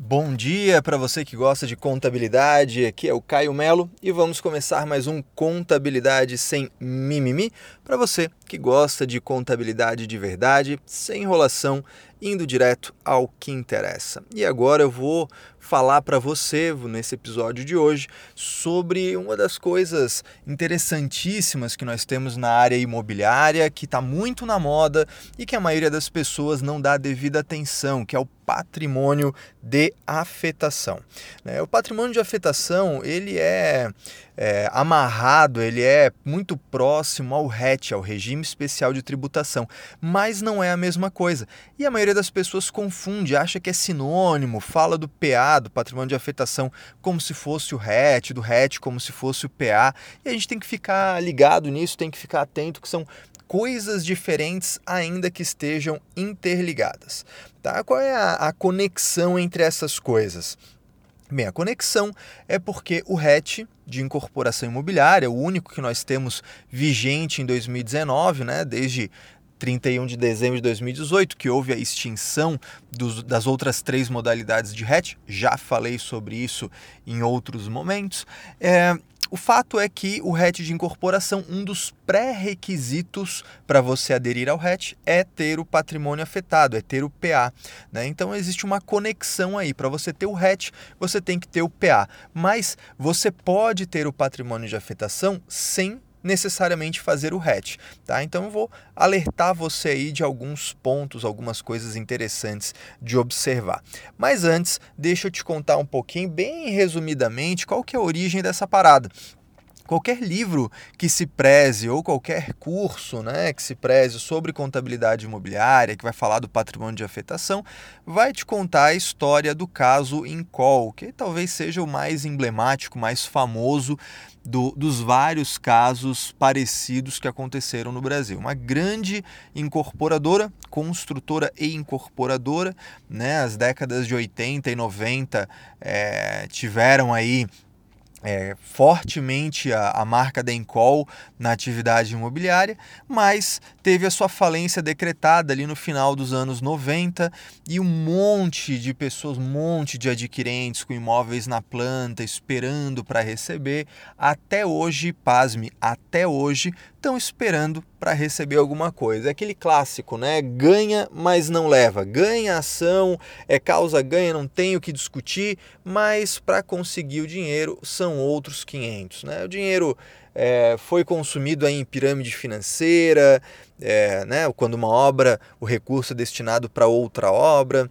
Bom dia para você que gosta de contabilidade. Aqui é o Caio Melo e vamos começar mais um Contabilidade sem mimimi para você que gosta de contabilidade de verdade, sem enrolação, indo direto ao que interessa. E agora eu vou falar para você nesse episódio de hoje sobre uma das coisas interessantíssimas que nós temos na área imobiliária, que está muito na moda e que a maioria das pessoas não dá devida atenção, que é o patrimônio de afetação. Né? O patrimônio de afetação ele é, é amarrado, ele é muito próximo ao RET, ao regime especial de tributação, mas não é a mesma coisa. E a maioria das pessoas confunde, acha que é sinônimo, fala do PA, do patrimônio de afetação, como se fosse o RET, do RET como se fosse o PA. E a gente tem que ficar ligado nisso, tem que ficar atento que são coisas diferentes, ainda que estejam interligadas. Tá? Qual é a, a conexão entre essas coisas? Bem, a conexão é porque o RET de incorporação imobiliária, o único que nós temos vigente em 2019, né, desde 31 de dezembro de 2018, que houve a extinção dos, das outras três modalidades de RET, já falei sobre isso em outros momentos. É, o fato é que o RET de incorporação, um dos pré-requisitos para você aderir ao RET é ter o patrimônio afetado, é ter o PA. Né? Então existe uma conexão aí. Para você ter o RET, você tem que ter o PA. Mas você pode ter o patrimônio de afetação sem necessariamente fazer o hatch, tá? Então eu vou alertar você aí de alguns pontos, algumas coisas interessantes de observar. Mas antes, deixa eu te contar um pouquinho, bem resumidamente, qual que é a origem dessa parada qualquer livro que se preze ou qualquer curso né, que se preze sobre contabilidade imobiliária, que vai falar do patrimônio de afetação, vai te contar a história do caso Incol, que talvez seja o mais emblemático, mais famoso do, dos vários casos parecidos que aconteceram no Brasil. Uma grande incorporadora, construtora e incorporadora, né, as décadas de 80 e 90 é, tiveram aí é, fortemente a, a marca da Encol na atividade imobiliária, mas teve a sua falência decretada ali no final dos anos 90 e um monte de pessoas, um monte de adquirentes com imóveis na planta esperando para receber, até hoje, pasme, até hoje estão esperando para receber alguma coisa. É aquele clássico, né? Ganha, mas não leva. Ganha ação, é causa ganha, não tem o que discutir, mas para conseguir o dinheiro são outros 500, né? O dinheiro é, foi consumido em pirâmide financeira, é, né? Quando uma obra, o recurso é destinado para outra obra.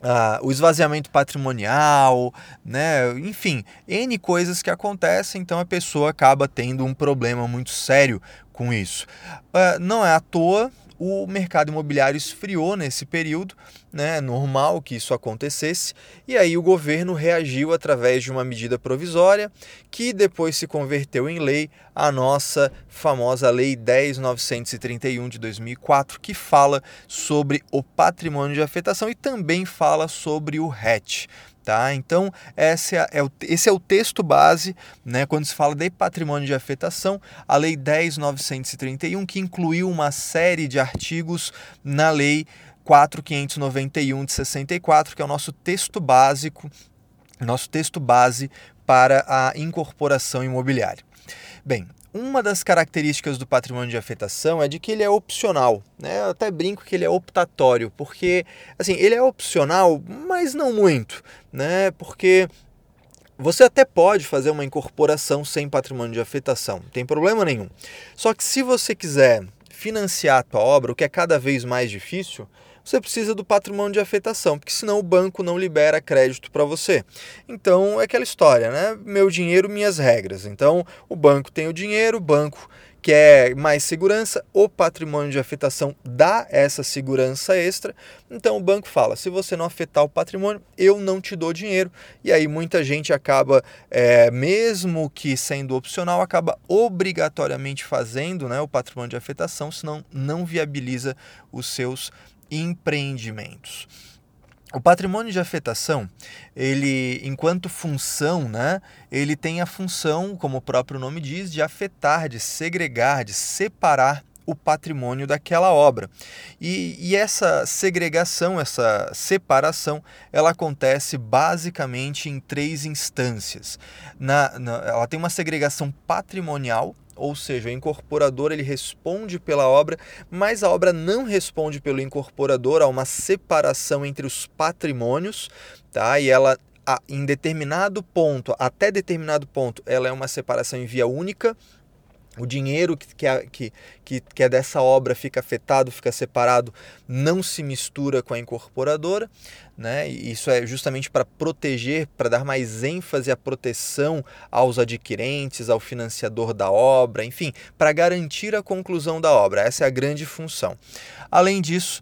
Ah, o esvaziamento patrimonial, né? enfim, N coisas que acontecem, então a pessoa acaba tendo um problema muito sério com isso. Ah, não é à toa o mercado imobiliário esfriou nesse período, né? normal que isso acontecesse, e aí o governo reagiu através de uma medida provisória que depois se converteu em lei, a nossa famosa Lei 10.931 de 2004, que fala sobre o patrimônio de afetação e também fala sobre o RET. Tá? Então, esse é, é, o, esse é o texto base né, quando se fala de patrimônio de afetação, a Lei 10.931, que incluiu uma série de artigos na Lei 4.591 de 64, que é o nosso texto básico, nosso texto base para a incorporação imobiliária. Bem, uma das características do patrimônio de afetação é de que ele é opcional. Né? Eu até brinco que ele é optatório, porque assim, ele é opcional, mas não muito, né? Porque você até pode fazer uma incorporação sem patrimônio de afetação, tem problema nenhum. Só que se você quiser financiar a tua obra, o que é cada vez mais difícil, você precisa do patrimônio de afetação, porque senão o banco não libera crédito para você. Então é aquela história, né? Meu dinheiro, minhas regras. Então o banco tem o dinheiro, o banco quer mais segurança, o patrimônio de afetação dá essa segurança extra. Então o banco fala: se você não afetar o patrimônio, eu não te dou dinheiro. E aí muita gente acaba, é, mesmo que sendo opcional, acaba obrigatoriamente fazendo né, o patrimônio de afetação, senão não viabiliza os seus empreendimentos. O patrimônio de afetação, ele, enquanto função, né, ele tem a função, como o próprio nome diz, de afetar, de segregar, de separar o patrimônio daquela obra. E, e essa segregação, essa separação, ela acontece basicamente em três instâncias. Na, na, ela tem uma segregação patrimonial, ou seja, o incorporador ele responde pela obra, mas a obra não responde pelo incorporador, há uma separação entre os patrimônios, tá? E ela em determinado ponto, até determinado ponto, ela é uma separação em via única, o dinheiro que, que, que, que é dessa obra fica afetado, fica separado, não se mistura com a incorporadora. Né? Isso é justamente para proteger, para dar mais ênfase à proteção aos adquirentes, ao financiador da obra, enfim, para garantir a conclusão da obra. Essa é a grande função. Além disso,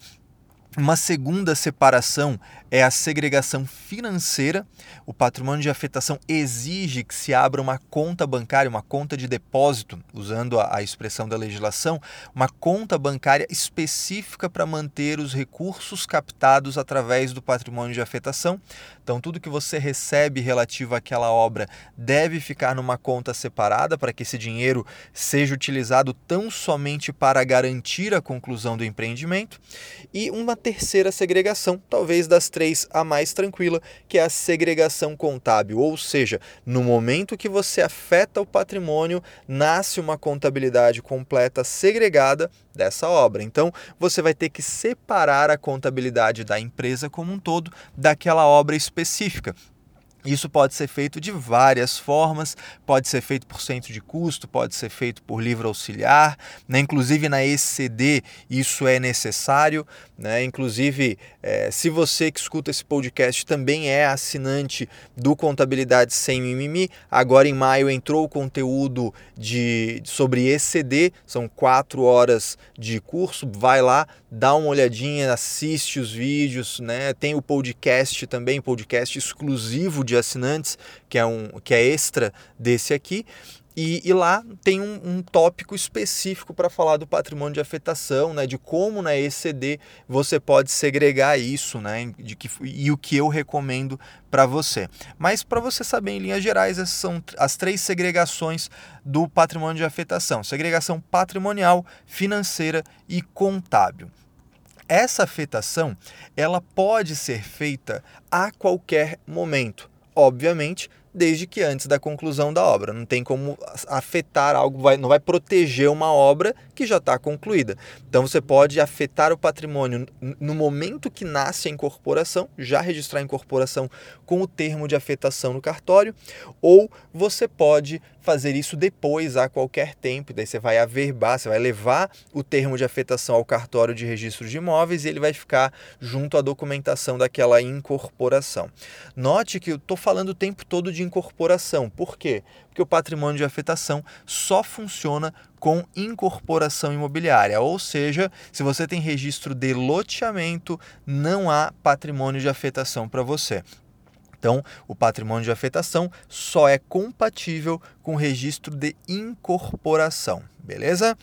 uma segunda separação é a segregação financeira. O patrimônio de afetação exige que se abra uma conta bancária, uma conta de depósito, usando a, expressão da legislação, uma conta bancária específica para manter os recursos captados através do patrimônio de afetação. Então, tudo que você recebe relativo àquela obra deve ficar numa conta separada para que esse dinheiro seja utilizado tão somente para garantir a conclusão do empreendimento. E uma terceira segregação, talvez das três a mais tranquila, que é a segregação contábil, ou seja, no momento que você afeta o patrimônio, nasce uma contabilidade completa segregada dessa obra. Então, você vai ter que separar a contabilidade da empresa como um todo daquela obra específica. Isso pode ser feito de várias formas, pode ser feito por centro de custo, pode ser feito por livro auxiliar, né? inclusive na ECD isso é necessário. Né? Inclusive, é, se você que escuta esse podcast também é assinante do Contabilidade Sem Mimimi, agora em maio entrou o conteúdo de, sobre ECD, são quatro horas de curso, vai lá, dá uma olhadinha, assiste os vídeos, né? tem o podcast também, podcast exclusivo de assinantes, que é, um, que é extra desse aqui. E, e, lá tem um, um tópico específico para falar do patrimônio de afetação, né, de como na ECD você pode segregar isso, né, de que, e o que eu recomendo para você. Mas para você saber em linhas gerais, essas são as três segregações do patrimônio de afetação: segregação patrimonial, financeira e contábil. Essa afetação ela pode ser feita a qualquer momento obviamente, desde que antes da conclusão da obra. Não tem como afetar algo, vai, não vai proteger uma obra que já está concluída. Então você pode afetar o patrimônio no momento que nasce a incorporação, já registrar a incorporação com o termo de afetação no cartório, ou você pode fazer isso depois a qualquer tempo. Daí você vai averbar, você vai levar o termo de afetação ao cartório de registro de imóveis e ele vai ficar junto à documentação daquela incorporação. Note que eu estou falando o tempo todo de incorporação. Por quê? Porque o patrimônio de afetação só funciona com incorporação imobiliária, ou seja, se você tem registro de loteamento, não há patrimônio de afetação para você. Então, o patrimônio de afetação só é compatível com registro de incorporação, beleza?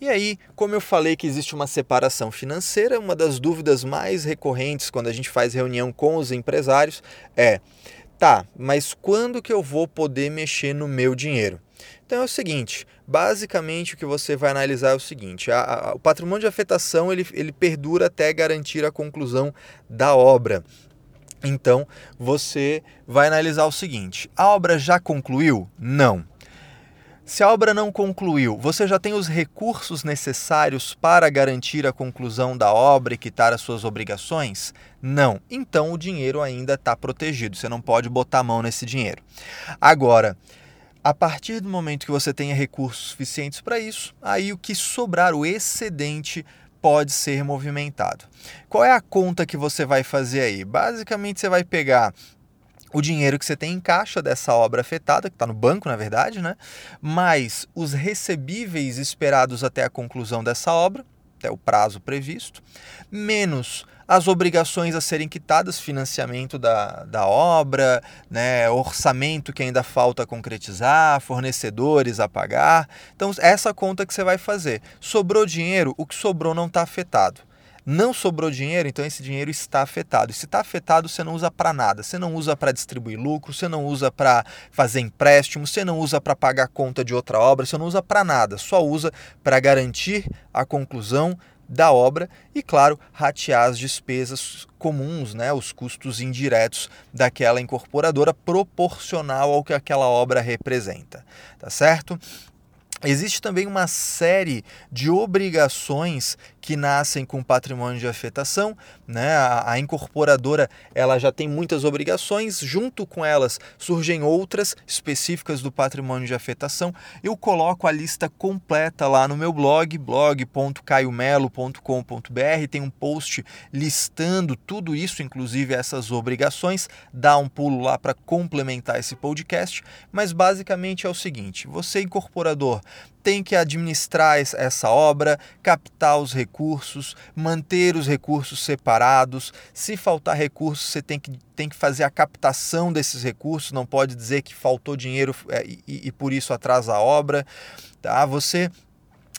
E aí, como eu falei que existe uma separação financeira, uma das dúvidas mais recorrentes quando a gente faz reunião com os empresários é: tá, mas quando que eu vou poder mexer no meu dinheiro? Então é o seguinte, basicamente o que você vai analisar é o seguinte, a, a, o patrimônio de afetação ele, ele perdura até garantir a conclusão da obra. Então, você vai analisar o seguinte: a obra já concluiu? Não. Se a obra não concluiu, você já tem os recursos necessários para garantir a conclusão da obra e quitar as suas obrigações? Não. Então o dinheiro ainda está protegido, você não pode botar a mão nesse dinheiro. Agora, a partir do momento que você tenha recursos suficientes para isso, aí o que sobrar, o excedente, pode ser movimentado. Qual é a conta que você vai fazer aí? Basicamente, você vai pegar o dinheiro que você tem em caixa dessa obra afetada, que está no banco, na verdade, né? mais os recebíveis esperados até a conclusão dessa obra, até o prazo previsto, menos as obrigações a serem quitadas, financiamento da, da obra, né, orçamento que ainda falta concretizar, fornecedores a pagar. Então, essa conta que você vai fazer. Sobrou dinheiro, o que sobrou não está afetado. Não sobrou dinheiro, então esse dinheiro está afetado. E se está afetado, você não usa para nada. Você não usa para distribuir lucro, você não usa para fazer empréstimo, você não usa para pagar conta de outra obra, você não usa para nada. Só usa para garantir a conclusão da obra e, claro, ratear as despesas comuns, né, os custos indiretos daquela incorporadora proporcional ao que aquela obra representa, tá certo? Existe também uma série de obrigações que nascem com patrimônio de afetação, né? A, a, incorporadora ela já tem muitas obrigações, junto com elas surgem outras específicas do patrimônio de afetação. Eu coloco a lista completa lá no meu blog, blog.caiomelo.com.br, tem um post listando tudo isso, inclusive essas obrigações. Dá um pulo lá para complementar esse podcast, mas basicamente é o seguinte: você incorporador tem que administrar essa obra, captar os recursos, manter os recursos separados. Se faltar recursos, você tem que, tem que fazer a captação desses recursos, não pode dizer que faltou dinheiro é, e, e por isso atrasa a obra. Tá? Você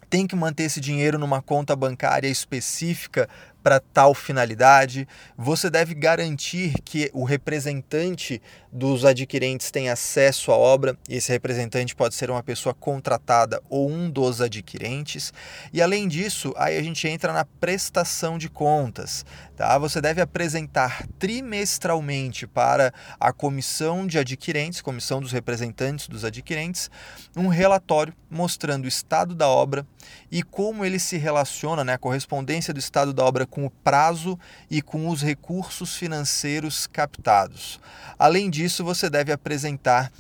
tem que manter esse dinheiro numa conta bancária específica para tal finalidade. Você deve garantir que o representante dos adquirentes tem acesso à obra. Esse representante pode ser uma pessoa contratada ou um dos adquirentes. E além disso, aí a gente entra na prestação de contas. Tá? Você deve apresentar trimestralmente para a comissão de adquirentes, comissão dos representantes dos adquirentes, um relatório mostrando o estado da obra e como ele se relaciona, né, a correspondência do estado da obra com o prazo e com os recursos financeiros captados. Além disso, você deve apresentar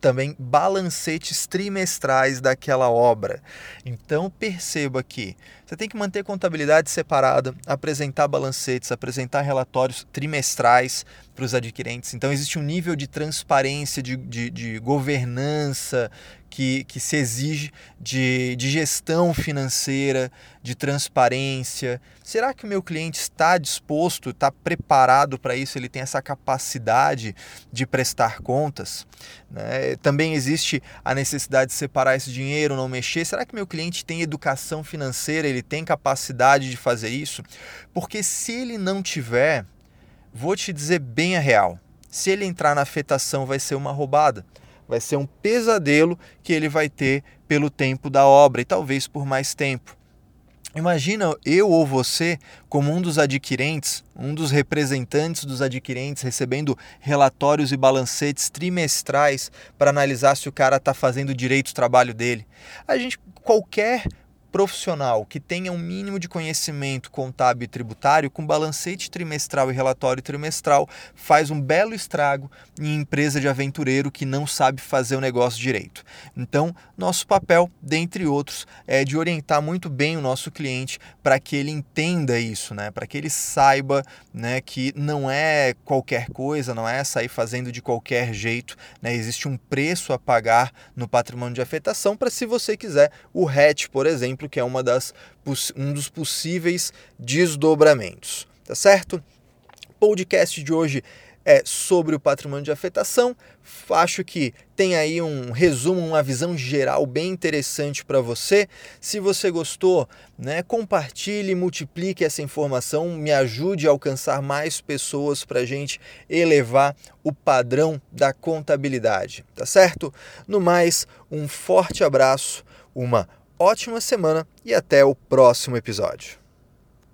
também balancetes trimestrais daquela obra. Então perceba que você tem que manter contabilidade separada, apresentar balancetes, apresentar relatórios trimestrais para os adquirentes. Então existe um nível de transparência, de, de, de governança que, que se exige de, de gestão financeira, de transparência. Será que o meu cliente está disposto, está preparado para isso? Ele tem essa capacidade de prestar contas? Né? Também existe a necessidade de separar esse dinheiro, não mexer. Será que meu cliente tem educação financeira? Ele tem capacidade de fazer isso? Porque se ele não tiver, vou te dizer bem a real. Se ele entrar na afetação, vai ser uma roubada vai ser um pesadelo que ele vai ter pelo tempo da obra e talvez por mais tempo. Imagina eu ou você como um dos adquirentes, um dos representantes dos adquirentes, recebendo relatórios e balancetes trimestrais para analisar se o cara está fazendo direito o trabalho dele. A gente, qualquer profissional que tenha um mínimo de conhecimento contábil e tributário, com balancete trimestral e relatório trimestral, faz um belo estrago em empresa de aventureiro que não sabe fazer o negócio direito. Então, nosso papel, dentre outros, é de orientar muito bem o nosso cliente para que ele entenda isso, né? para que ele saiba né, que não é qualquer coisa, não é sair fazendo de qualquer jeito. Né? Existe um preço a pagar no patrimônio de afetação para, se você quiser, o RET, por exemplo exemplo, que é uma das, um dos possíveis desdobramentos. Tá certo? Podcast de hoje é sobre o patrimônio de afetação. Acho que tem aí um resumo, uma visão geral bem interessante para você. Se você gostou, né, compartilhe, multiplique essa informação, me ajude a alcançar mais pessoas para a gente elevar o padrão da contabilidade, tá certo? No mais, um forte abraço, uma ótima semana e até o próximo episódio.